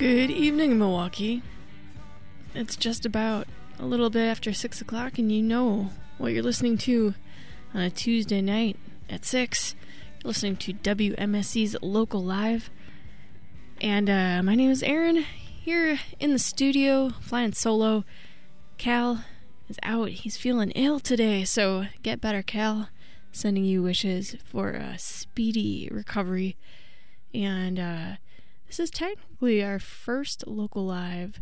Good evening, Milwaukee. It's just about a little bit after 6 o'clock, and you know what you're listening to on a Tuesday night at 6. You're listening to WMSE's Local Live. And uh, my name is Aaron, here in the studio, flying solo. Cal is out. He's feeling ill today, so get better, Cal. Sending you wishes for a speedy recovery. And, uh, this is technically our first local live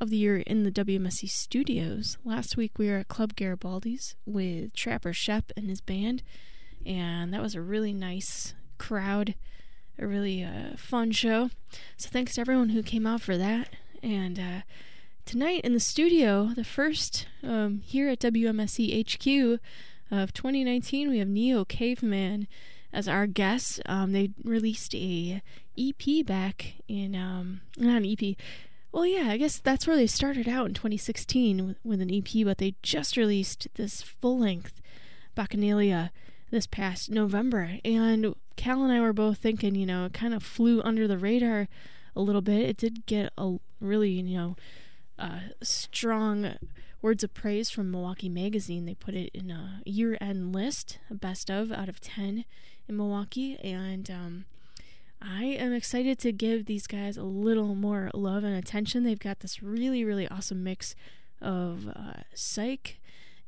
of the year in the WMSE studios. Last week we were at Club Garibaldi's with Trapper Schoepp and his band, and that was a really nice crowd, a really uh, fun show. So thanks to everyone who came out for that. And uh, tonight in the studio, the first um, here at WMSE HQ of 2019, we have Neo Caveman as our guests. Um, they released a EP back in um, not an EP. Well, yeah, I guess that's where they started out in 2016 with, with an EP, but they just released this full length Bacchanalia this past November. And Cal and I were both thinking, you know, it kind of flew under the radar a little bit. It did get a really, you know, uh, strong words of praise from Milwaukee Magazine. They put it in a year end list, a best of out of 10 in Milwaukee. And um, I am excited to give these guys a little more love and attention. They've got this really, really awesome mix of uh, psych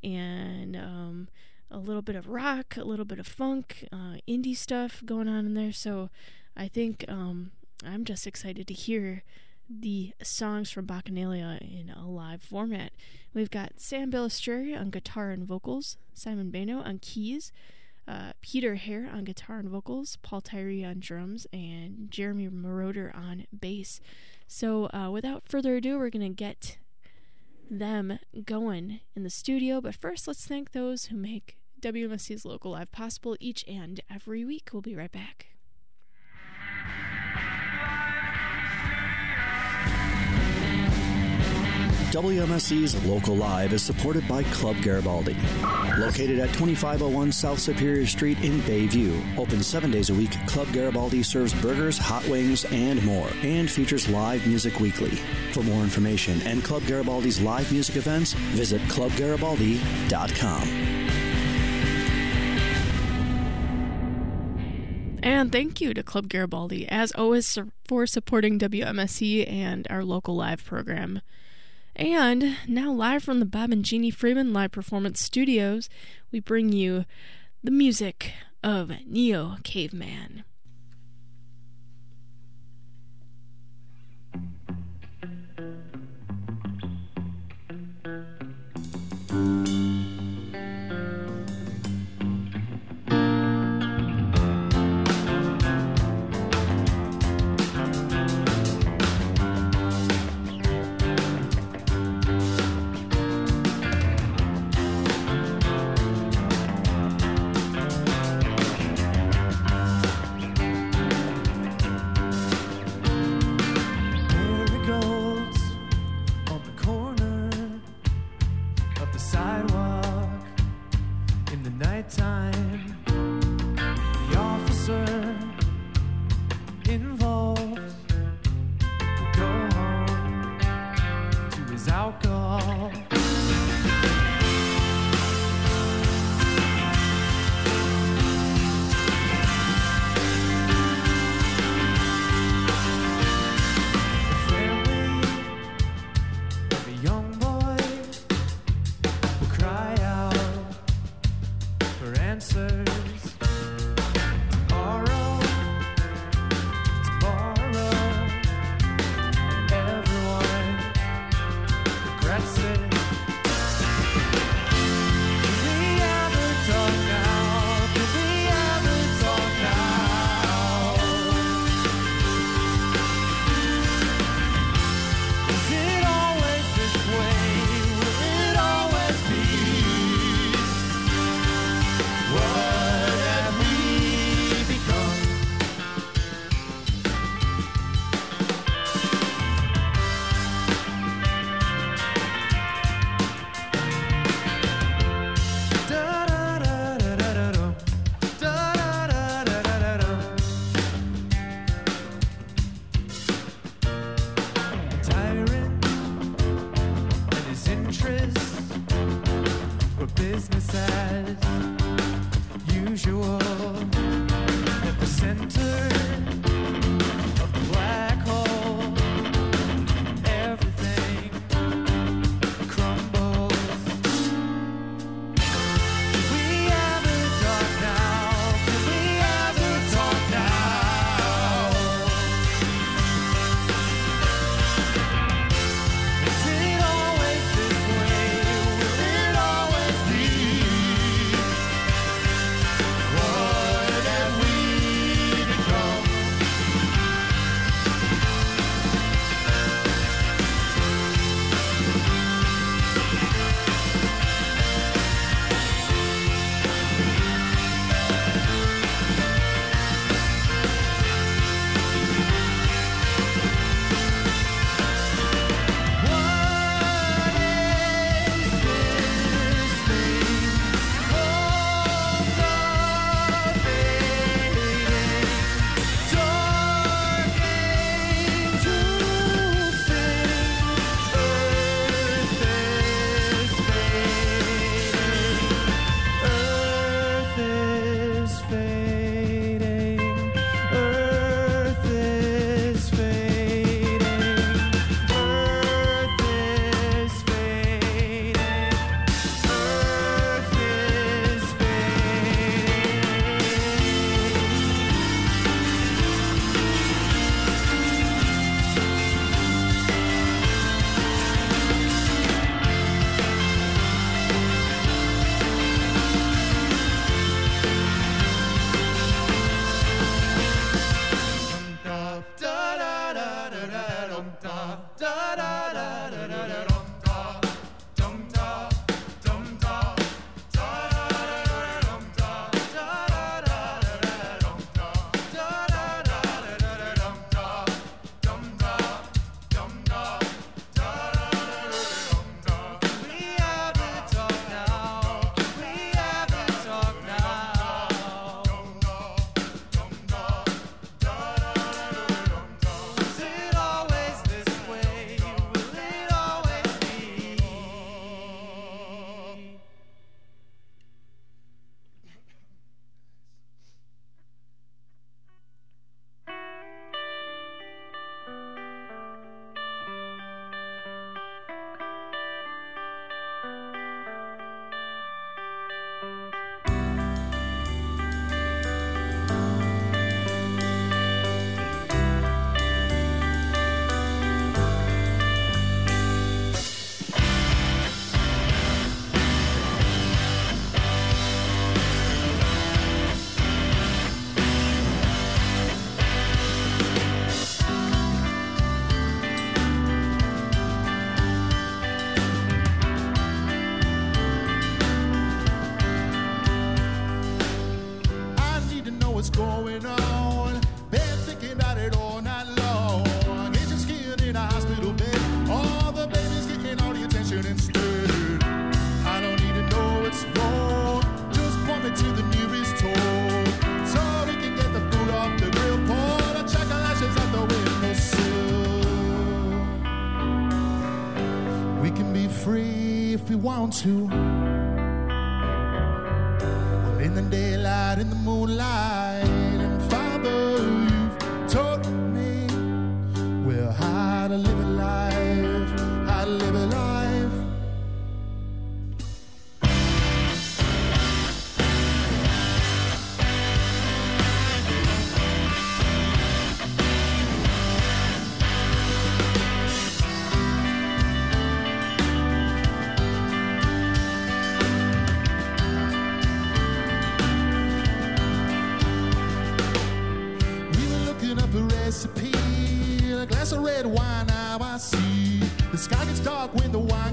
and um, a little bit of rock, a little bit of funk, uh, indie stuff going on in there. So I think um, I'm just excited to hear the songs from Bacchanalia in a live format. We've got Sam Balistreri on guitar and vocals, Simon Bano on keys, uh, Peter Hare on guitar and vocals, Paul Tyree on drums, and Jeremy Moroder on bass. So, uh, without further ado, we're going to get them going in the studio. But first, let's thank those who make WMSE's Local Live possible each and every week. We'll be right back. WMSE's Local Live is supported by Club Garibaldi. Located at 2501 South Superior Street in Bayview. Open seven days a week, Club Garibaldi serves burgers, hot wings, and more, and features live music weekly. For more information and Club Garibaldi's live music events, visit clubgaribaldi.com. And thank you to Club Garibaldi, as always, for supporting WMSE and our local live program. And now, live from the Bob and Jeannie Freeman Live Performance Studios, we bring you the music of Neo Caveman. Oh.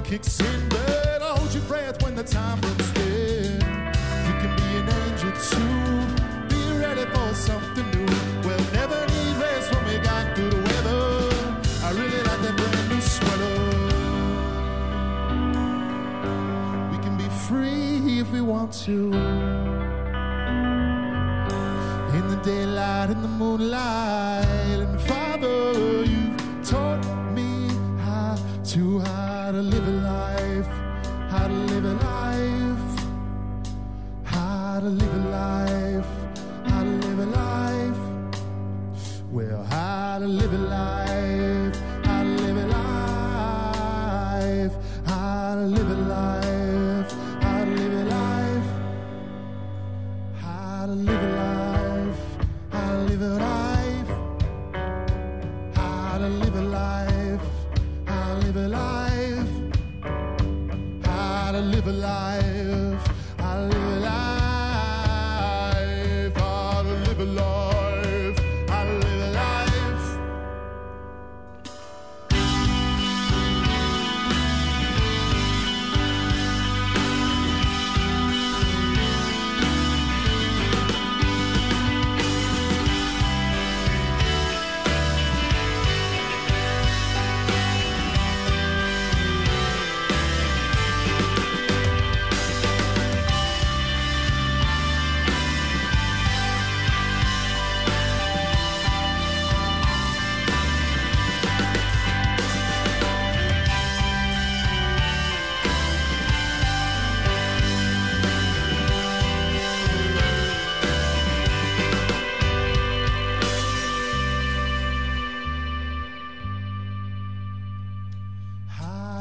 kicks in, but I hold your breath when the time runs thin. You can be an angel too. Be ready for something new. We'll never need rest when we got good weather. I really like that brand new sweater. We can be free if we want to. In the daylight, in the moonlight.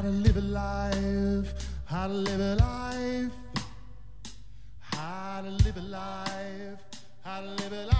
to live a life, how to live a life, how to live a life, how to live a life.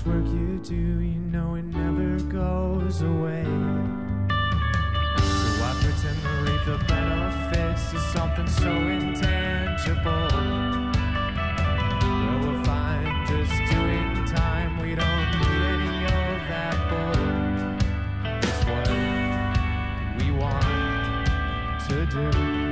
much work you do, you know it never goes away. So I pretend to reap the benefits of something so intangible. But we'll just doing time, we don't need any of that bull. What we want to do.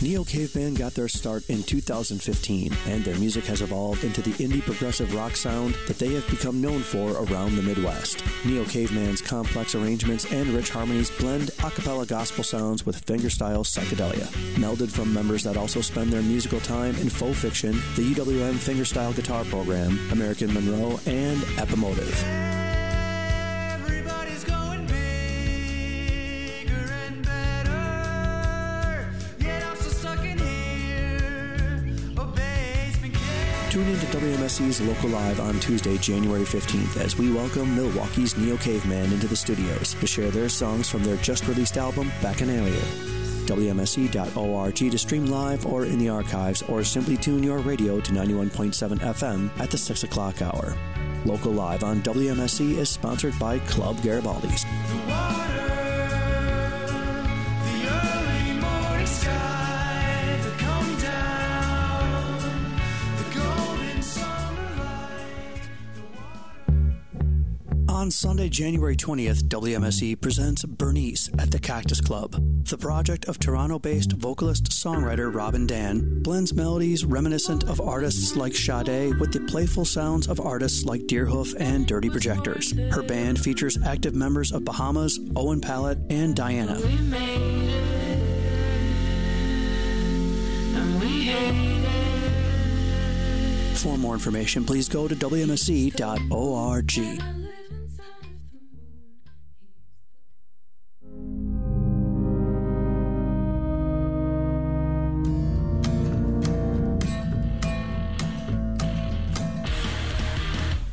Neo Caveman got their start in 2015, and their music has evolved into the indie progressive rock sound that they have become known for around the Midwest. Neo Caveman's complex arrangements and rich harmonies blend a cappella gospel sounds with fingerstyle psychedelia. Melded from members that also spend their musical time in faux fiction, the UWM fingerstyle guitar program, American Monroe, and Epimotive. WMSE's Local Live on Tuesday, January 15th, as we welcome Milwaukee's Neo Caveman into the studios to share their songs from their just released album, Bacchanalia. WMSE.org to stream live or in the archives, or simply tune your radio to 91.7 FM at the 6 o'clock hour. Local Live on WMSE is sponsored by Club Garibaldi's. On Sunday, January 20th, WMSE presents Bernice at the Cactus Club. The project of Toronto based vocalist songwriter Robin Dann blends melodies reminiscent of artists like Sade with the playful sounds of artists like Deerhoof and Dirty Projectors. Her band features active members of Bahamas, Owen Pallett, and Diana. We made it, and we hate it. For more information, please go to WMSE.org.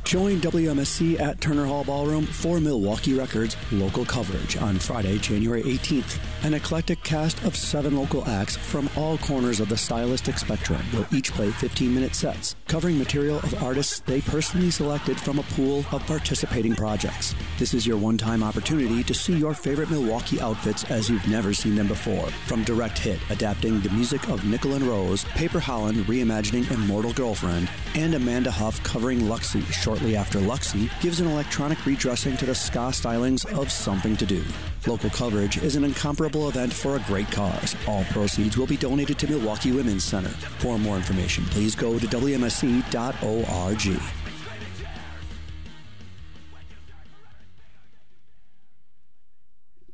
Join WMSE at Turner Hall Ballroom for Milwaukee Records local coverage on Friday, January 18th. An eclectic cast of seven local acts from all corners of the stylistic spectrum will each play 15 minute sets, covering material of artists they personally selected from a pool of participating projects. This is your one time opportunity to see your favorite Milwaukee outfits as you've never seen them before. From Direct Hit, adapting the music of Nickel and Rose, Paper Holland reimagining Immortal Girlfriend, and Amanda Huff covering Luxie shortly after Luxie gives an electronic redressing to the ska stylings of Something to Do. Local coverage is an incomparable event for a great cause. All proceeds will be donated to Milwaukee Women's Center. For more information, please go to WMSE.org.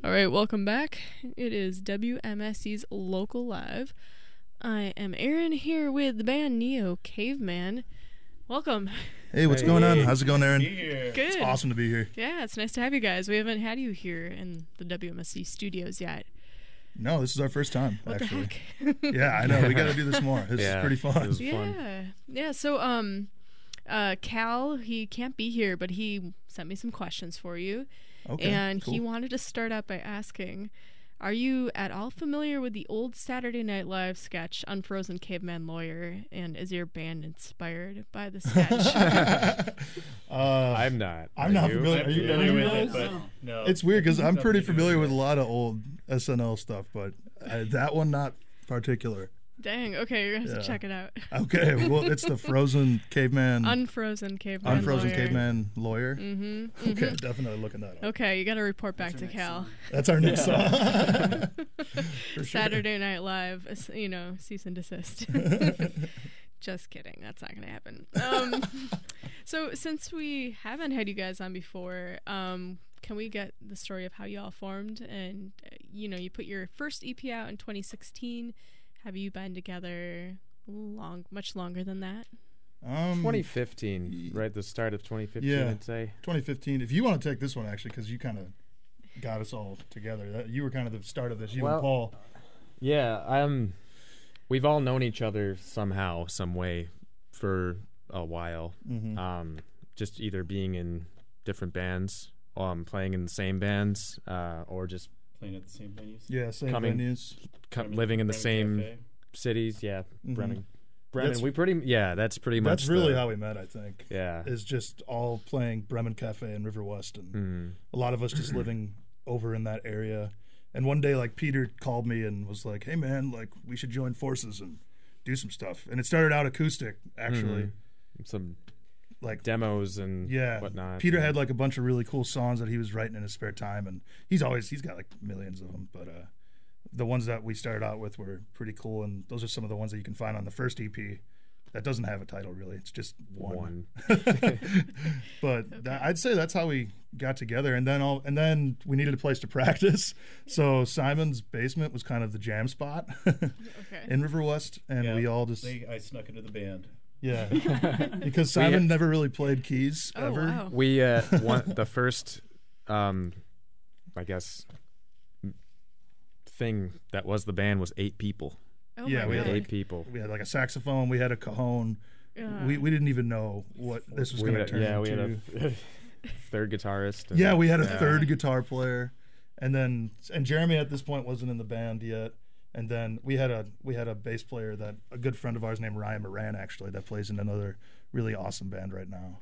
All right, welcome back. It is WMSE's Local Live. I am Aaron here with the band Neo Caveman. Welcome. Hey, what's going on? How's it going, Aaron? Good. It's awesome to be here. Yeah, it's nice to have you guys. We haven't had you here in the WMSE studios yet. No, this is our first time, What actually. the heck? Yeah, I know. We got to do this more. This Yeah, is pretty fun. it was yeah. fun. Yeah, so um uh Cal, he can't be here, but he sent me some questions for you. Okay, and he wanted to start out by asking Are you at all familiar with the old Saturday Night Live sketch Unfrozen Caveman Lawyer? And is your band inspired by the sketch? Uh, I'm not. I'm not you? familiar. Are you, are you guys? no. It's weird because I'm pretty Nothing to do familiar with with a lot of old SNL stuff, but uh, that one not particular. Dang, okay, you're gonna have to check it out. Okay, well, it's the Frozen Caveman, Unfrozen Caveman Unfrozen Lawyer. Caveman Lawyer. Mm-hmm. Okay, definitely looking that up. Okay, you got to report back to next Cal. That's our next song. For sure. Saturday Night Live, you know, cease and desist. Just kidding. That's not going to happen. Um, so, since we haven't had you guys on before, um, can we get the story of how you all formed? And, uh, you know, you put your first EP out in 2016. Have you been together long, much longer than that? Um, 2015, right? The start of 2015, Yeah. I'd say. 2015. If you want to take this one, actually, because you kind of got us all together. That, you were kind of the start of this. You Well- and Paul. Yeah, um, we've all known each other somehow, some way, for a while. Mhm. Um, just either being in different bands, um, playing in the same bands, uh, or just playing at the same venues. yeah, same coming- venues. co- Bremen- living in the Bremen same Cafe. cities. Yeah, Mhm. Bremen. Bremen. That's- we pretty. Yeah, that's pretty much. That's really the- how we met, I think. Yeah. Is just all playing Bremen Cafe in River West, and Mhm. a lot of us just living over in that area. And one day, like Peter called me and was like, "Hey, man, like we should join forces and do some stuff." And it started out acoustic, actually. Mhm. Some Like demos and yeah, whatnot. Peter had like a bunch of really cool songs that he was writing in his spare time, and he's always he's got like millions of them. But uh, the ones that we started out with were pretty cool, and those are some of the ones that you can find on the first EP. That doesn't have a title really; it's just one. One. but that, I'd say that's how we got together, and then all, and then we needed a place to practice. So Simon's basement was kind of the jam spot Okay. in River West, and Yeah, we all just they, I snuck into the band. Yeah, because Simon never really played keys oh ever. wow. We uh, one, the first, um, I guess, thing that was the band was eight people. Oh Yeah, my we had God. Eight people. We had like a saxophone, we had a cajon. Yeah. We we didn't even know what this was going to had, turn yeah, we had a third guitarist. and- Yeah, we had a yeah. third guitar player, and then and Jeremy at this point wasn't in the band yet. And then we had a we had a bass player that a good friend of ours named Ryan Moran actually that plays in another really awesome band right now.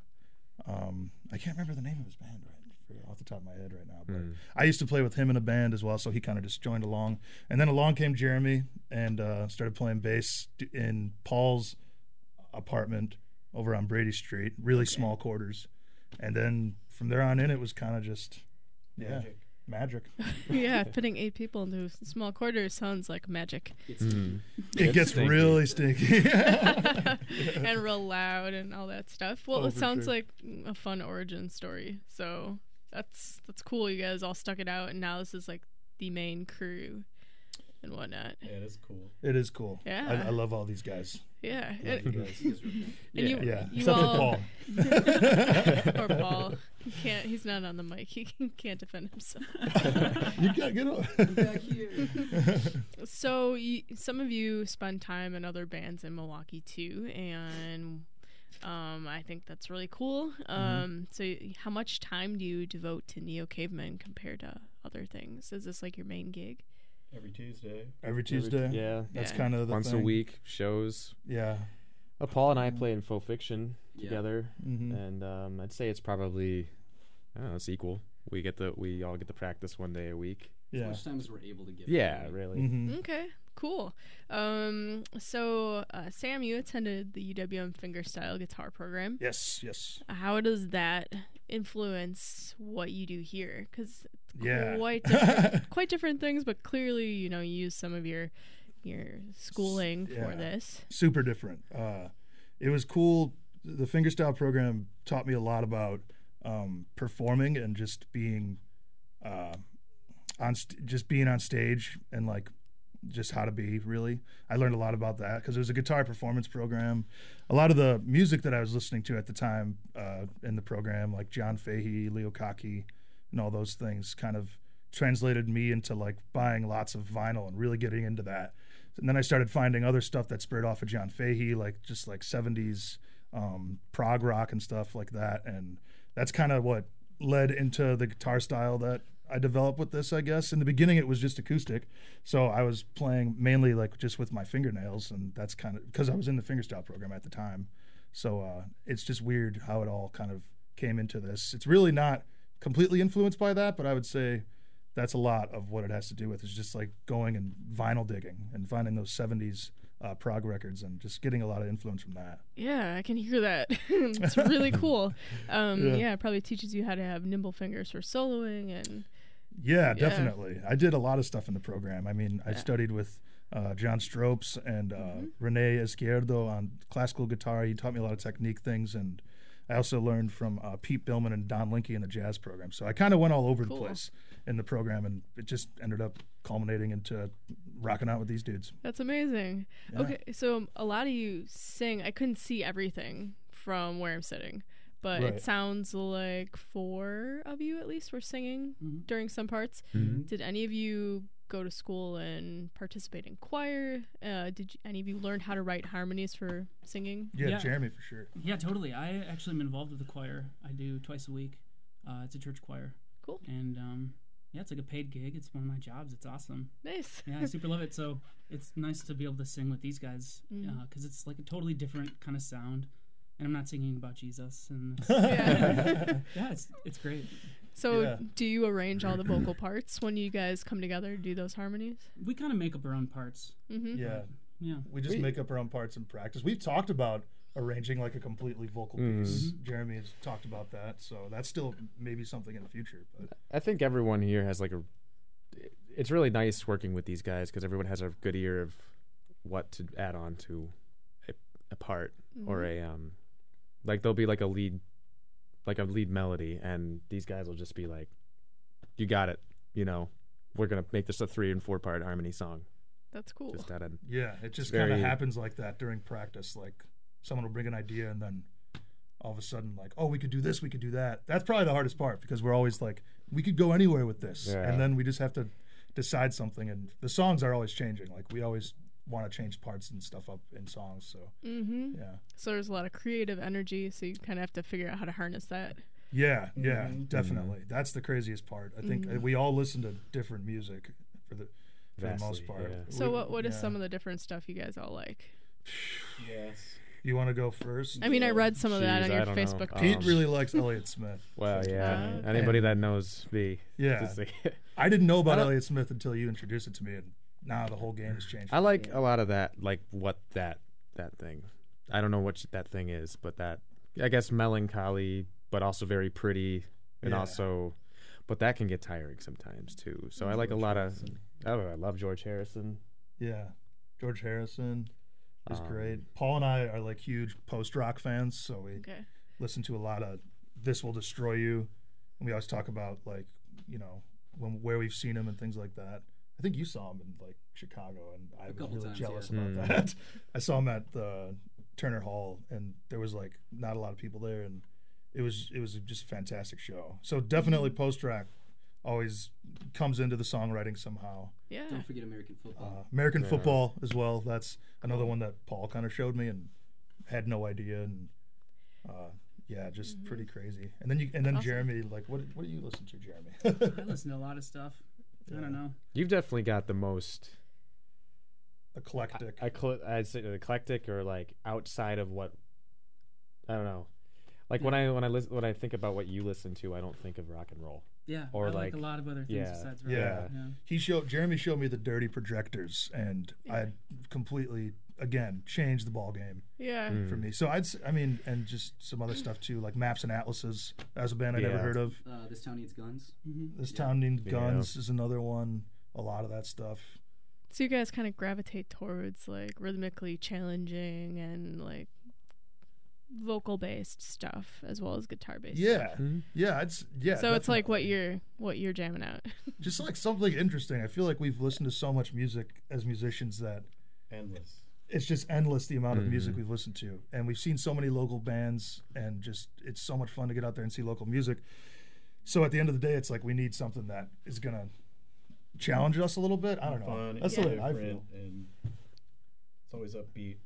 Um, I can't remember the name of his band right off the top of my head right now, but Hmm. I used to play with him in a band as well, so he kind of just joined along. And then along came Jeremy and uh, started playing bass in Paul's apartment over on Brady Street, really small quarters. And then from there on in, it was kind of just yeah, magic. yeah, putting eight people into small quarters sounds like magic. Mm. It It's gets stinky. really stinky. and real loud and all that stuff. Well, Oh, it sounds sure. like a fun origin story. So that's that's cool. You guys all stuck it out, and now this is like the main crew and whatnot. Yeah, that's cool. it is cool. Yeah. I, I love all these guys. Yeah, Love and, you guys. and you, Yeah, you except all, for Paul. Poor Paul. He can't. He's not on the mic. He can't defend himself. you gotta get on. So you, some of you spend time in other bands in Milwaukee too, and um, I think that's really cool. Mm-hmm. Um, so how much time do you devote to Neo Caveman compared to other things? Is this like your main gig? Every Tuesday. Every Tuesday. Yeah. That's Yeah. kind of the Once a thing. week shows. Yeah. Uh, Paul and I play in faux fiction Yeah. together, Mhm. and um, I'd say it's probably I don't know, it's equal. We get the we all get to practice one day a week. As Yeah. much time as we're able to give. Yeah, away. really. hmm Okay, cool. Um, so uh, Sam, you attended the UWM fingerstyle guitar program. Yes. Yes. How does that influence what you do here? Because Yeah. quite different, quite different things, but clearly, you know, you use some of your your schooling for Yeah. this. super different. Uh, it was cool. The fingerstyle program taught me a lot about um, performing and just being uh, on st- just being on stage and like just how to be really. I learned a lot about that because it was a guitar performance program. A lot of the music that I was listening to at the time uh, in the program, like John Fahey, Leo Kottke, and all those things, kind of translated me into like buying lots of vinyl and really getting into that. And then I started finding other stuff that spurred off of John Fahey, like just like 70s um, prog rock and stuff like that. And that's kind of what led into the guitar style that I developed with this, I guess. In the beginning, it was just acoustic. So I was playing mainly like just with my fingernails. And that's kind of because I was in the fingerstyle program at the time. So uh, it's just weird how it all kind of came into this. It's really not completely influenced by that, but I would say that's a lot of what it has to do with is just like going and vinyl digging and finding those 70s uh, prog records and just getting a lot of influence from that. Yeah, I can hear that. it's really cool. Um, Yeah. yeah. it probably teaches you how to have nimble fingers for soloing and Yeah, definitely. I did a lot of stuff in the program. I mean, I Yeah. studied with uh, John Stropes and uh, Mm-hmm. Rene Izquierdo on classical guitar. He taught me a lot of technique things, and I also learned from uh, Pete Billman and Don Linke in the jazz program. So I kind of went all over Cool. the place in the program, and it just ended up culminating into rocking out with these dudes. That's amazing. Yeah. Okay, so a lot of you sing. I couldn't see everything from where I'm sitting, but Right. it sounds like four of you at least were singing Mhm. during some parts. Mm-hmm. Did any of you go to school and participate in choir? Uh, did you, any of you learn how to write harmonies for singing? Yeah, Yeah. Jeremy for sure. Yeah, totally. I actually am involved with the choir. I do twice a week. Uh, it's a church choir. Cool. And um, yeah, it's like a paid gig. It's one of my jobs. It's awesome. Nice. Yeah, I super love it. So it's nice to be able to sing with these guys because it's like a totally different kind of sound. And I'm not singing about Jesus. And Yeah. yeah, it's it's great. So, Yeah. do you arrange all the vocal parts when you guys come together to do those harmonies? We kind of make up our own parts. Mm-hmm. Yeah. Yeah. We just make up our own parts in practice. We've talked about arranging like a completely vocal piece. Jeremy has talked about that, so that's still maybe something in the future. But I think everyone here has like a it's really nice working with these guys because everyone has a good ear of what to add on to a, a part or a um like there'll be like a lead like a lead melody and these guys will just be like you got it you know we're gonna make this a three and four part harmony song That's cool. just add in Yeah, it just kind of happens like that during practice. Like someone will bring an idea and then all of a sudden like, oh, we could do this, we could do that. That's probably the hardest part because we're always like, we could go anywhere with this, Yeah. and then we just have to decide something. And the songs are always changing. Like we always want to change parts and stuff up in songs. So Mm-hmm. yeah, So there's a lot of creative energy, so you kind of have to figure out how to harness that. yeah, yeah, Mm-hmm. definitely. That's the craziest part. I think uh we all listen to different music for the for the most part. yeah. So We- what what is yeah. some of the different stuff you guys all like? Yes. You want to go first? I mean, I read some of that on your don't know. Facebook Um, page. Pete really likes Elliott Smith. well yeah Uh, anybody that knows me Yeah. just I didn't know about I Elliott Smith until you introduced it to me, and now the whole game has changed. I like a lot of that, like what that that thing. I don't know what that thing is, but that I guess melancholy, but also very pretty, and Yeah. also, but that can get tiring sometimes too. So I like a lot of. Oh, I love George Harrison. Yeah, George Harrison is Um, great. Paul and I are like huge post rock fans, so we Okay. listen to a lot of "This Will Destroy You," and we always talk about like you know when where we've seen him and things like that. I think you saw him in like Chicago, and I was really times, jealous yeah. about Mm. that. I saw him at the Turner Hall, and there was like not a lot of people there, and it was it was just a fantastic show. So definitely post rock always comes into the songwriting somehow. Yeah. Don't forget American football. Uh, American Yeah. football as well. That's another one that Paul kind of showed me and had no idea and uh, yeah, just pretty crazy. And then you and then Awesome. Jeremy, like what what do you listen to, Jeremy? I listen to a lot of stuff. I don't know. You've definitely got the most. Eclectic. I, cl- I'd say eclectic or like outside of what. I don't know. Like when I when I listen when I think about what you listen to, I don't think of rock and roll. Yeah, Or I like, like- a lot of other things yeah, besides rock. yeah. yeah. he showed Jeremy showed me the dirty projectors and I completely again changed the ball game Yeah. Mm. for me. So I'd I mean and just some other stuff too, like Maps and Atlases. As a band I never Yeah. heard of. Uh, this town needs guns. Mm-hmm. This Yeah. Town Needs Yeah. Guns is another one. A lot of that stuff. So you guys kind of gravitate towards like rhythmically challenging and like vocal based stuff as well as guitar based. Yeah, Mhm. yeah, it's yeah. So it's like what you're what you're jamming out. just like something interesting. I feel like we've listened to so much music as musicians that Endless. It's just endless the amount of music Mhm. we've listened to, and we've seen so many local bands, and just it's so much fun to get out there and see local music. So at the end of the day, it's like we need something that is gonna challenge us a little bit. I don't know. Fun. That's and the way I feel. And it's always upbeat.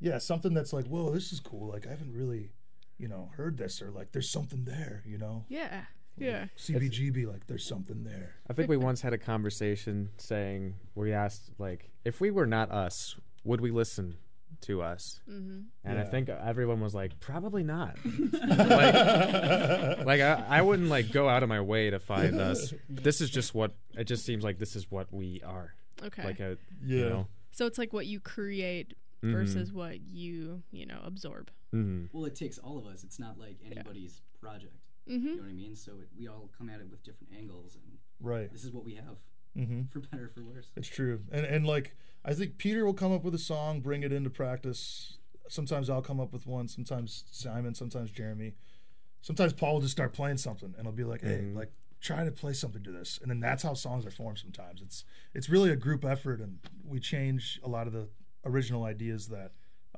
Yeah, something that's like, whoa, this is cool. Like I haven't really, you know, heard this, or like there's something there. You know, yeah. Yeah. CBGB, like there's something there. I think we once had a conversation saying we asked like if we were not us, would we listen to us? Mm-hmm. And I think everyone was like, probably not. like, like I, I wouldn't like go out of my way to find us. This is just what it just seems like. This is what we are. Okay. Like a Yeah. you know. so it's like what you create Mhm. versus what you you know absorb. hmm Well, it takes all of us. It's not like anybody's project. Mm-hmm. You know what I mean? So it, we all come at it with different angles, and Right. this is what we have, Mm-hmm. for better or for worse. It's true, and and like I think Peter will come up with a song, bring it into practice. Sometimes I'll come up with one. Sometimes Simon. Sometimes Jeremy. Sometimes Paul will just start playing something, and I'll be like, "Hey, Mhm. like try to play something to this," and then that's how songs are formed. Sometimes it's it's really a group effort, and we change a lot of the original ideas that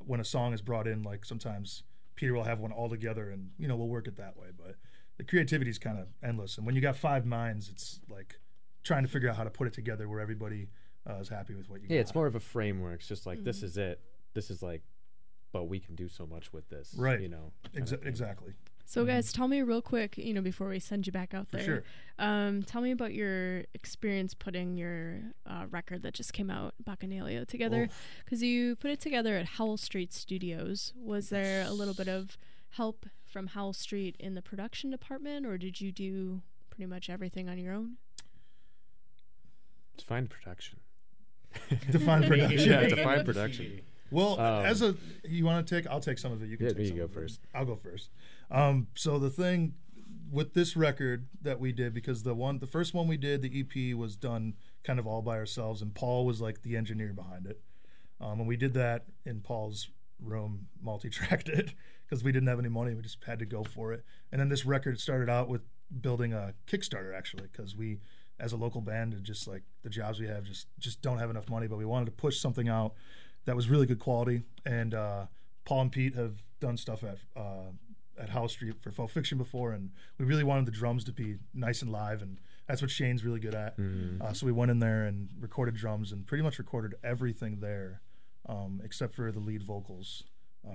when a song is brought in. Like sometimes Peter will have one all together, and you know we'll work it that way. But the creativity is kind of endless, and when you got five minds, it's like trying to figure out how to put it together where everybody uh, is happy with what you Yeah, got. it's more of a framework. It's just like this is it. This is like, but we can do so much with this. Right. You know. kind Exa- exactly. So guys, tell me real quick, you know, before we send you back out For there. sure. Um, tell me about your experience putting your uh, record that just came out, Bacchanalia, together. Because you put it together at Howl Street Studios. Was there a little bit of help from Howl Street in the production department, or did you do pretty much everything on your own? Define production. Define production. yeah, define production. Well, Um, as a you want to take, I'll take some of it. You can Yeah, take you some go of it. first. I'll go first. Um, so the thing with this record that we did because the one the first one we did the EP was done kind of all by ourselves and Paul was like the engineer behind it. Um, and we did that in Paul's room, multi-tracked it because we didn't have any money. We just had to go for it. And then this record started out with building a Kickstarter actually because we, as a local band, and just like the jobs we have, just just don't have enough money. But we wanted to push something out that was really good quality. And uh, Paul and Pete have done stuff at uh, at Howl Street for Faux Fiction before, and we really wanted the drums to be nice and live, and that's what Shane's really good at. Uh, so we went in there and recorded drums and pretty much recorded everything there, um, except for the lead vocals. Uh,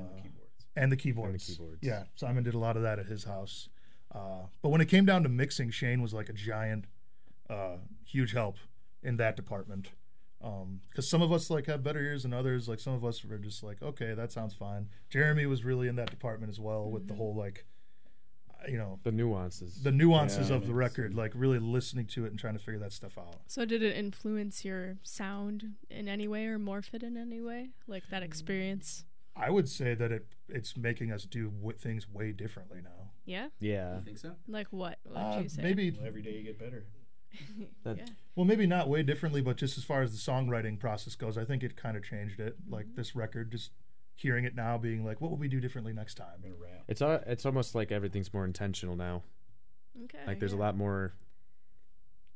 and the keyboards. And the keyboards. Yeah, Simon did a lot of that at his house. Uh, but when it came down to mixing, Shane was like a giant, uh, huge help in that department. Because some of us like have better ears than others. Like some of us were just like, okay, that sounds fine. Jeremy was really in that department as well with the whole like, you know, The nuances. the nuances Yeah, of the record, like really listening to it and trying to figure that stuff out. So did it influence your sound in any way or morph it in any way? Like that experience? I would say that it it's making us do w- things way differently now. Yeah? yeah. You think so? Like what? What Uh, you say? maybe Well, every day you get better. That- Yeah. Well, maybe not way differently, but just as far as the songwriting process goes, I think it kind of changed it. Like this record, just hearing it now, being like, what will we do differently next time? I'm gonna rap. It's uh, it's almost like everything's more intentional now. Okay. Like there's a lot more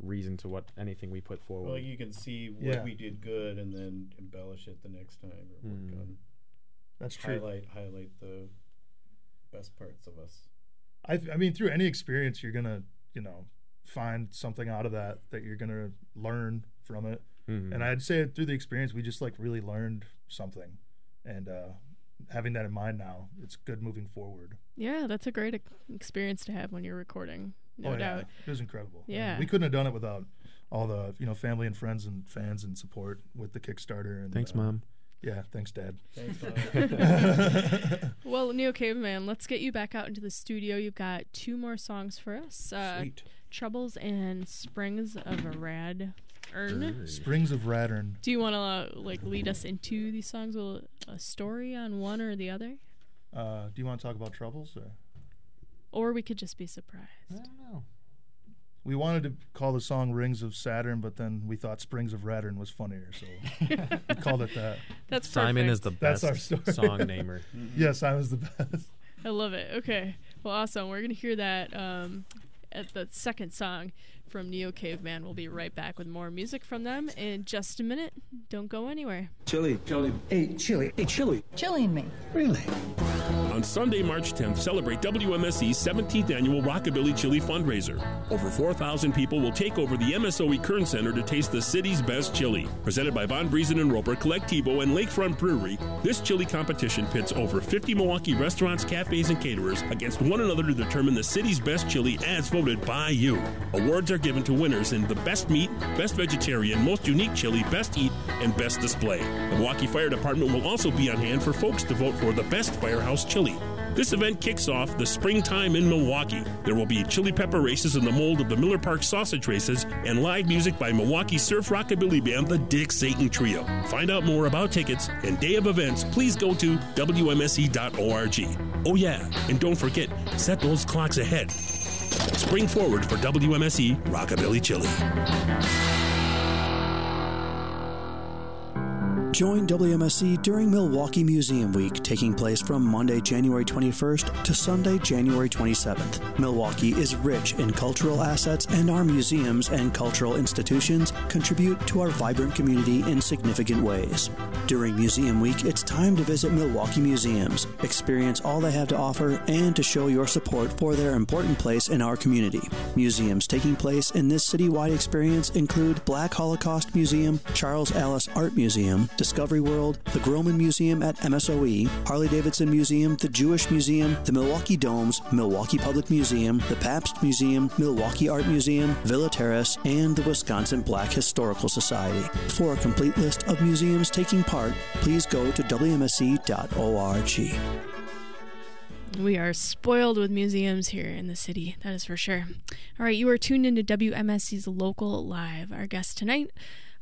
reason to what anything we put forward. Well, you can see what Yeah. we did good and then embellish it the next time or work Mm. on That's true. highlight highlight the best parts of us. I, I mean, through any experience, you're gonna, you know, find something out of that that you're gonna learn from it. Mhm. And I'd say through the experience, we just like really learned something, and uh, having that in mind now, it's good moving forward. Yeah, that's a great experience to have when you're recording. No oh doubt. it was incredible. And Yeah. we couldn't have done it without all the you know family and friends and fans and support with the Kickstarter. And Thanks, uh, mom. Yeah, thanks, Dad. Thanks, Mom. Well, Neo Caveman, let's get you back out into the studio. You've got two more songs for us. Uh, Sweet. Troubles and Springs of a Rad Urn. Springs of Rattern. Do you want to uh, like lead us into these songs with a story on one or the other, Uh, do you want to talk about troubles? Or? or we could just be surprised? I don't know. We wanted to call the song Rings of Saturn, but then we thought Springs of Rattern was funnier, so we called it that. That's Simon perfect. is the best That's best our story. song namer. Yes, I was the best. I love it. Okay. Well, awesome. We're going to hear that um, at the second song from Neo Caveman. We'll be right back with more music from them in just a minute. Don't go anywhere. Chili. Chili. Hey, chili. Hey, chili. Chilling me. Really? On Sunday, March 10th, celebrate WMSE's 17th annual Rockabilly Chili fundraiser. Over 4,000 people will take over the MSOE Kern Center to taste the city's best chili. Presented by Von Briesen and Roper, Colectivo, and Lakefront Brewery, this chili competition pits over 50 Milwaukee restaurants, cafes, and caterers against one another to determine the city's best chili as voted by you. Awards are given to winners in the best meat, best vegetarian, most unique chili, best eat, and best display. The Milwaukee Fire Department will also be on hand for folks to vote for the best firehouse chili. This event kicks off the springtime in Milwaukee. There will be chili pepper races in the mold of the Miller Park sausage races and live music by Milwaukee surf rockabilly band the Dick Satan Trio. Find out more about tickets and day of events, please go to WMSE.org. Oh, yeah, and don't forget, set those clocks ahead. Spring forward for WMSE Rockabilly Chili. Join WMSE during Milwaukee Museum Week, taking place from Monday, January 21st to Sunday, January 27th. Milwaukee is rich in cultural assets, and our museums and cultural institutions contribute to our vibrant community in significant ways. During Museum Week, it's time to visit Milwaukee museums, experience all they have to offer, and to show your support for their important place in our community. Museums taking place in this citywide experience include Black Holocaust Museum, Charles Allis Art Museum, Discovery World, the Grohmann Museum at MSOE, Harley Davidson Museum, the Jewish Museum, the Milwaukee Domes, Milwaukee Public Museum, the Pabst Museum, Milwaukee Art Museum, Villa Terrace, and the Wisconsin Black Historical Society. For a complete list of museums taking part, please go to wmse.org. We are spoiled with museums here in the city, that is for sure. All right, you are tuned into WMSE's Local Live. Our guest tonight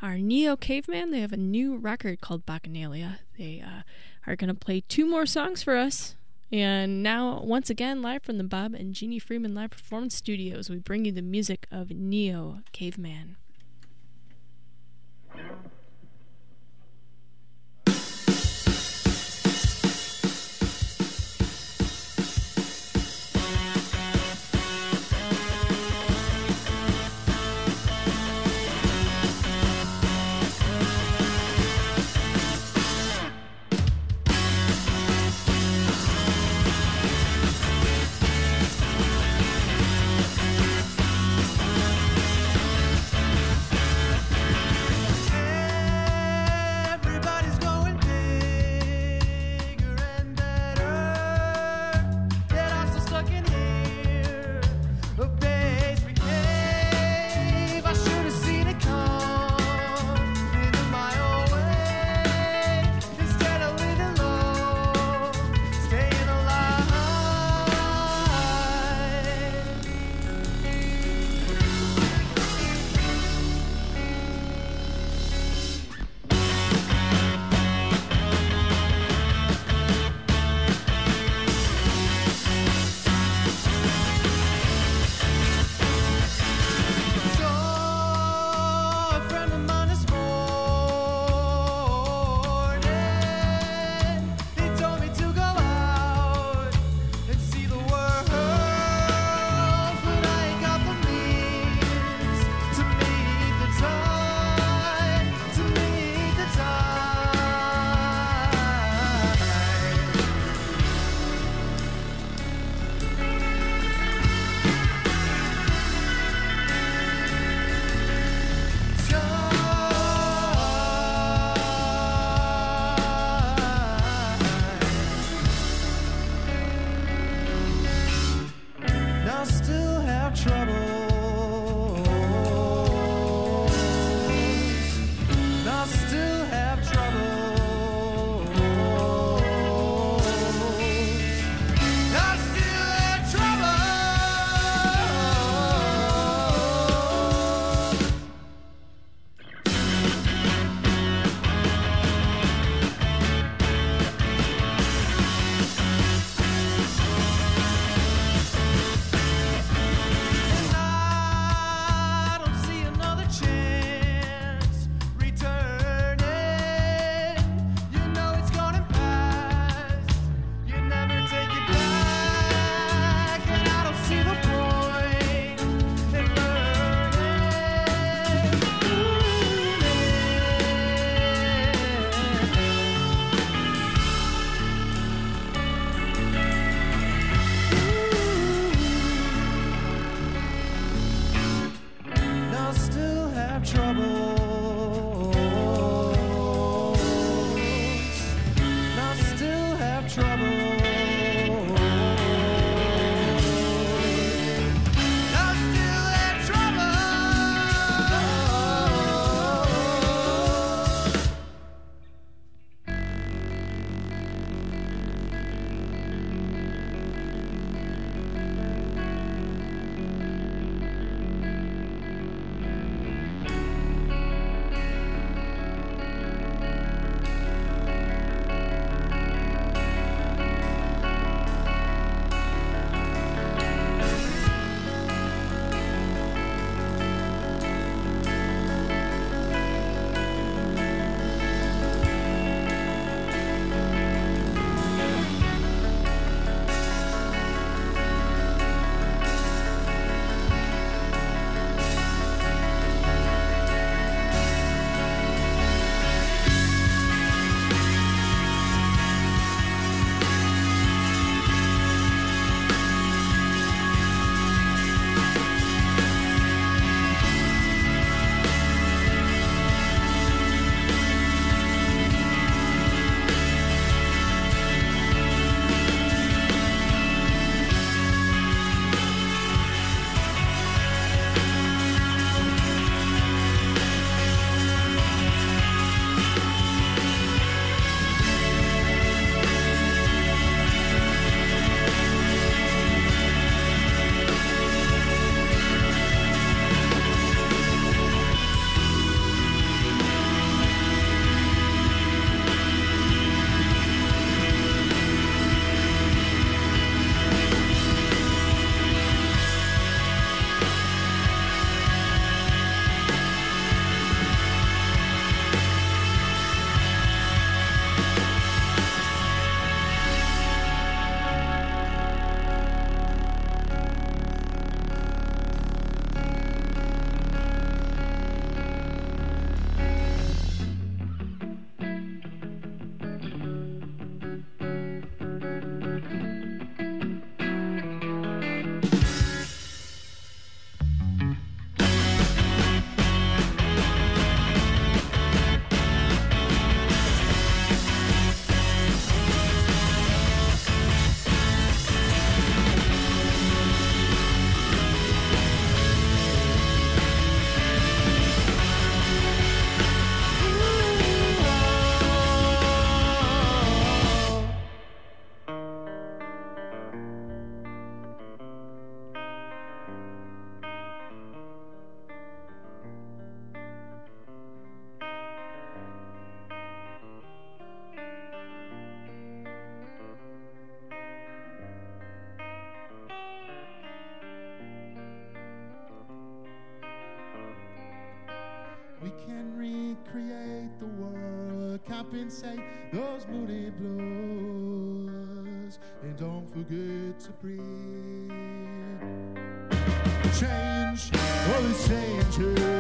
are Neo Caveman. They have a new record called Bacchanalia. They uh, are going to play two more songs for us And now, once again, live from the Bob and Jeannie Freeman Live Performance Studios, we bring you the music of Neo Caveman. Compensate those moody blues. And don't forget to breathe. Change, these changes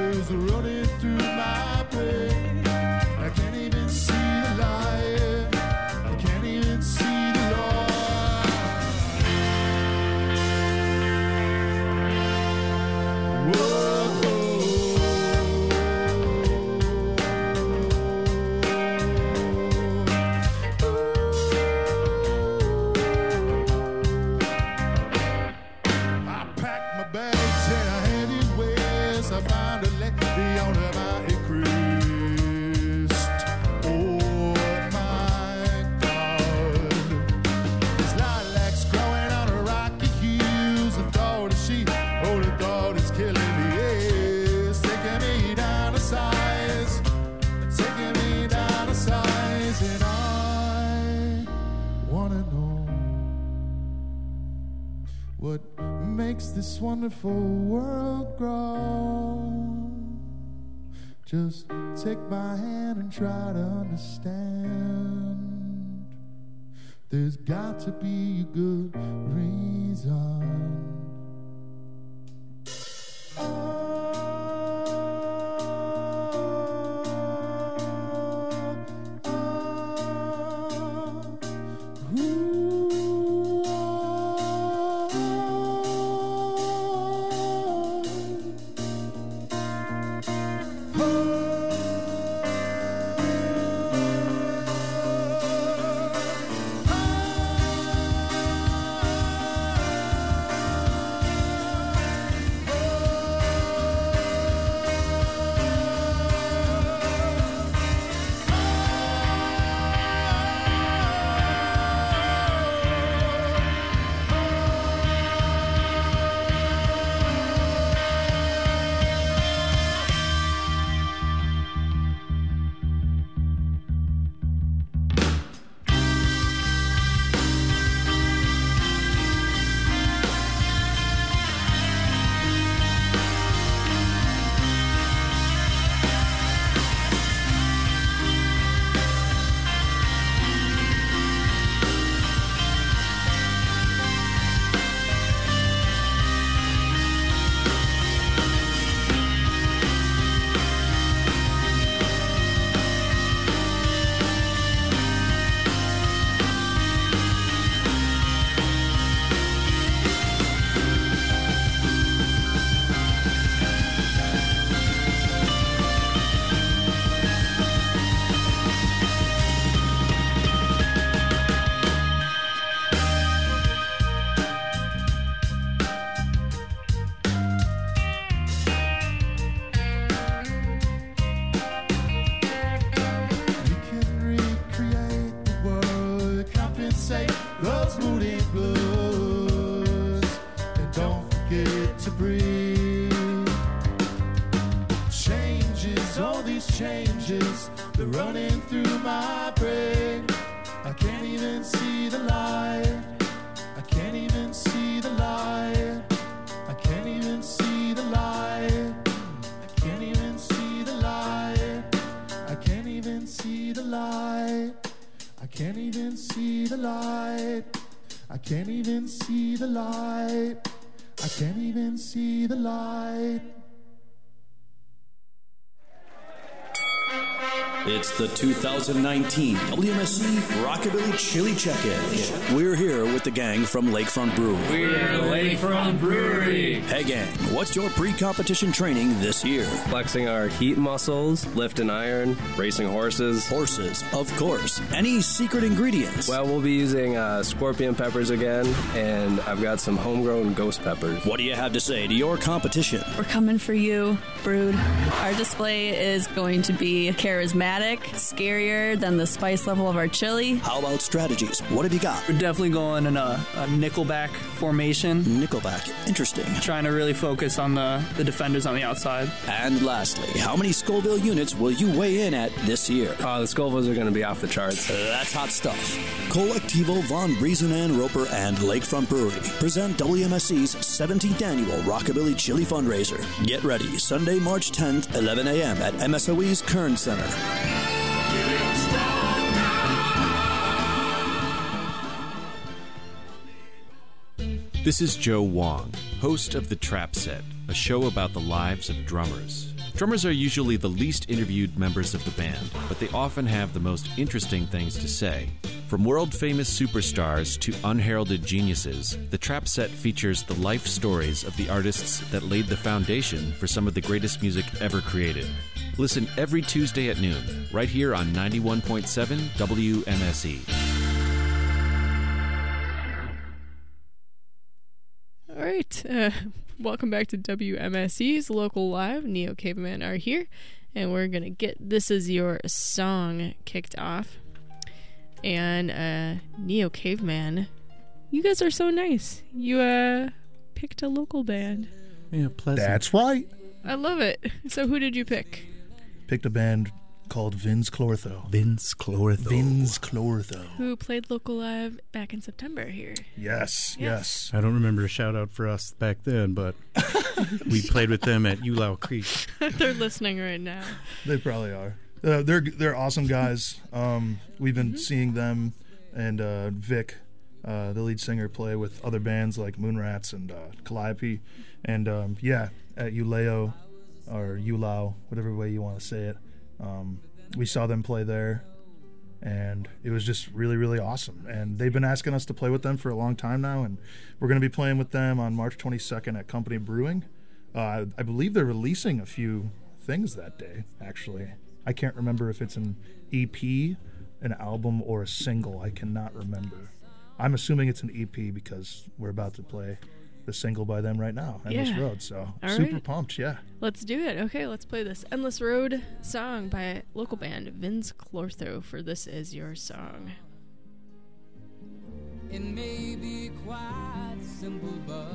wonderful world grow? Just take my hand and try to understand. There's got to be a good reason. 2019 WMSE Rockabilly Chili Check-In. We're here with the gang from Lakefront Brewery. We're Lakefront Brewery. Hey gang, what's your pre-competition training this year? Flexing our heat muscles, lifting iron, racing horses. Horses, of course. Any secret ingredients? Well, we'll be using uh, scorpion peppers again, and I've got some homegrown ghost peppers. What do you have to say to your competition? We're coming for you, Brood. Our display is going to be charismatic, scarier than the spice level of our chili. How about strategies? What have you got? We're definitely going in a, a nickelback formation. Nickelback, interesting. Trying to really focus on the, the defenders on the outside. And lastly, how many Scoville units will you weigh in at this year? Uh, the Scovilles are going to be off the charts. That's hot stuff. Colectivo Von Briesen and Roper and Lakefront Brewery present WMSE's 17th annual Rockabilly Chili Fundraiser. Get ready Sunday, March 10th, 11 a.m. at MSOE's Kern Center. This is Joe Wong, host of The Trap Set, a show about the lives of drummers. Drummers are usually the least interviewed members of the band, but they often have the most interesting things to say. From world famous superstars to unheralded geniuses, The Trap Set features the life stories of the artists that laid the foundation for some of the greatest music ever created. Listen every Tuesday at noon, right here on 91.7 WMSE. Right. Uh, welcome back to WMSE's Local Live. Neo Caveman are here, and we're going to get This Is Your Song kicked off. And uh, Neo Caveman, you guys are so nice. You uh, picked a local band. Yeah, pleasant. That's right. I love it. So, who did you pick? Picked a band called Vince Clortho. Vince Clortho. Vince Clortho. Who played Local Live back in September here? Yes, yes. I don't remember a shout out for us back then, but we played with them at Ulau Creek. They're listening right now. They probably are. Uh, they're they're awesome guys. Um, we've been seeing them and uh, Vic, uh, the lead singer, play with other bands like Moonrats and uh, Calliope, and um, yeah, at Uleo or Ulau, whatever way you want to say it. Um, we saw them play there, and it was just really really awesome. And they've been asking us to play with them for a long time now, and we're going to be playing with them on March 22nd at Company Brewing. Uh, I believe they're releasing a few things that day. Actually, I can't remember if it's an EP, an album, or a single. I cannot remember. I'm assuming it's an EP because we're about to play the single by them right now, Endless Yeah. Road. So All super right. pumped, yeah. Let's do it. Okay, let's play this Endless Road song by local band Vince Clortho for This Is Your Song. It may be quite simple, but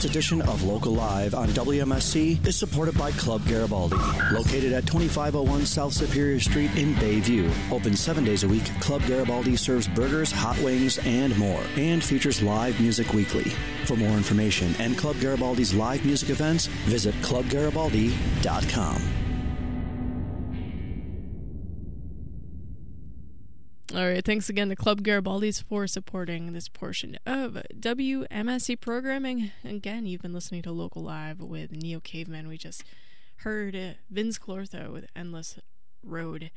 Tonight's edition of Local Live on WMSE is supported by Club Garibaldi. Located at 2501 South Superior Street in Bayview. Open seven days a week, Club Garibaldi serves burgers, hot wings, and more, and features live music weekly. For more information and Club Garibaldi's live music events, visit clubgaribaldi.com. All right, thanks again to Club Garibaldi's for supporting this portion of WMSE programming. Again, you've been listening to Local Live with Neo Caveman. We just heard Vince Clortho with Endless Road.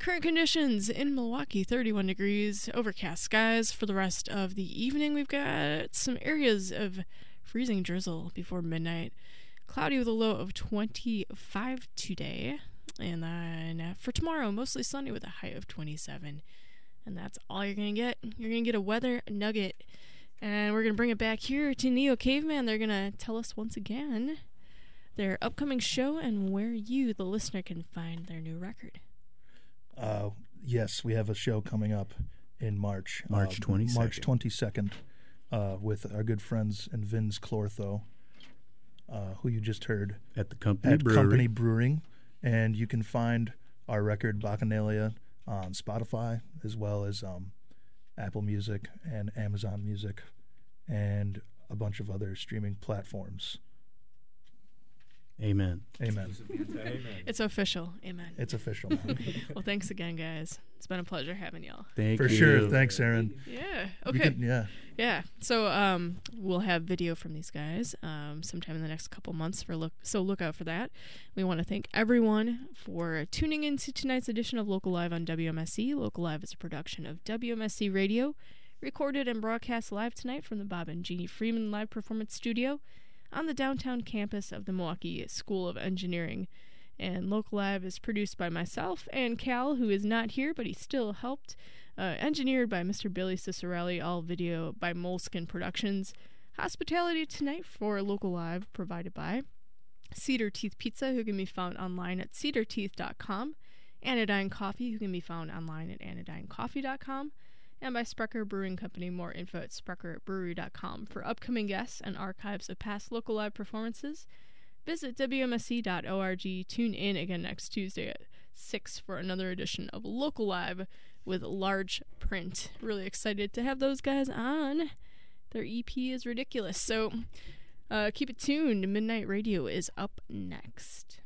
Current conditions in Milwaukee 31 degrees, overcast skies for the rest of the evening. We've got some areas of freezing drizzle before midnight. Cloudy with a low of 25 today. And then for tomorrow, mostly sunny with a high of 27. And that's all you're going to get. You're going to get a weather nugget. And we're going to bring it back here to Neo Caveman. They're going to tell us once again their upcoming show and where you, the listener, can find their new record. Uh, yes, we have a show coming up in March. March uh, 22nd. March 22nd uh, with our good friends and Vince Clortho, uh, who you just heard At the Company at Brewery. Company Brewing. And you can find our record Bacchanalia on Spotify as well as um, Apple Music and Amazon Music and a bunch of other streaming platforms. Amen. Amen. It's official. Amen. It's official. man. well, thanks again, guys. It's been a pleasure having y'all. Thank For you. For sure. Thanks, Aaron. Yeah. Okay. could- yeah. Yeah. So um, we'll have video from these guys um, sometime in the next couple months. For look, so look out for that. We want to thank everyone for tuning into tonight's edition of Local Live on WMSE. Local Live is a production of WMSE Radio, recorded and broadcast live tonight from the Bob and Jeannie Freeman Live Performance Studio on the downtown campus of the Milwaukee School of Engineering. And Local Live is produced by myself and Cal, who is not here, but he still helped. Uh, engineered by Mr. Billy Cicerelli, all video by Moleskin Productions. Hospitality tonight for Local Live provided by Cedar Teeth Pizza, who can be found online at cedarteeth.com. Anodyne Coffee, who can be found online at anodynecoffee.com. And by Sprecher Brewing Company. More info at sprecherbrewery.com. For upcoming guests and archives of past Local Live performances, visit WMSE.org. Tune in again next Tuesday at 6 for another edition of Local Live with large print. Really excited to have those guys on. Their EP is ridiculous. So uh, keep it tuned. Midnight Radio is up next.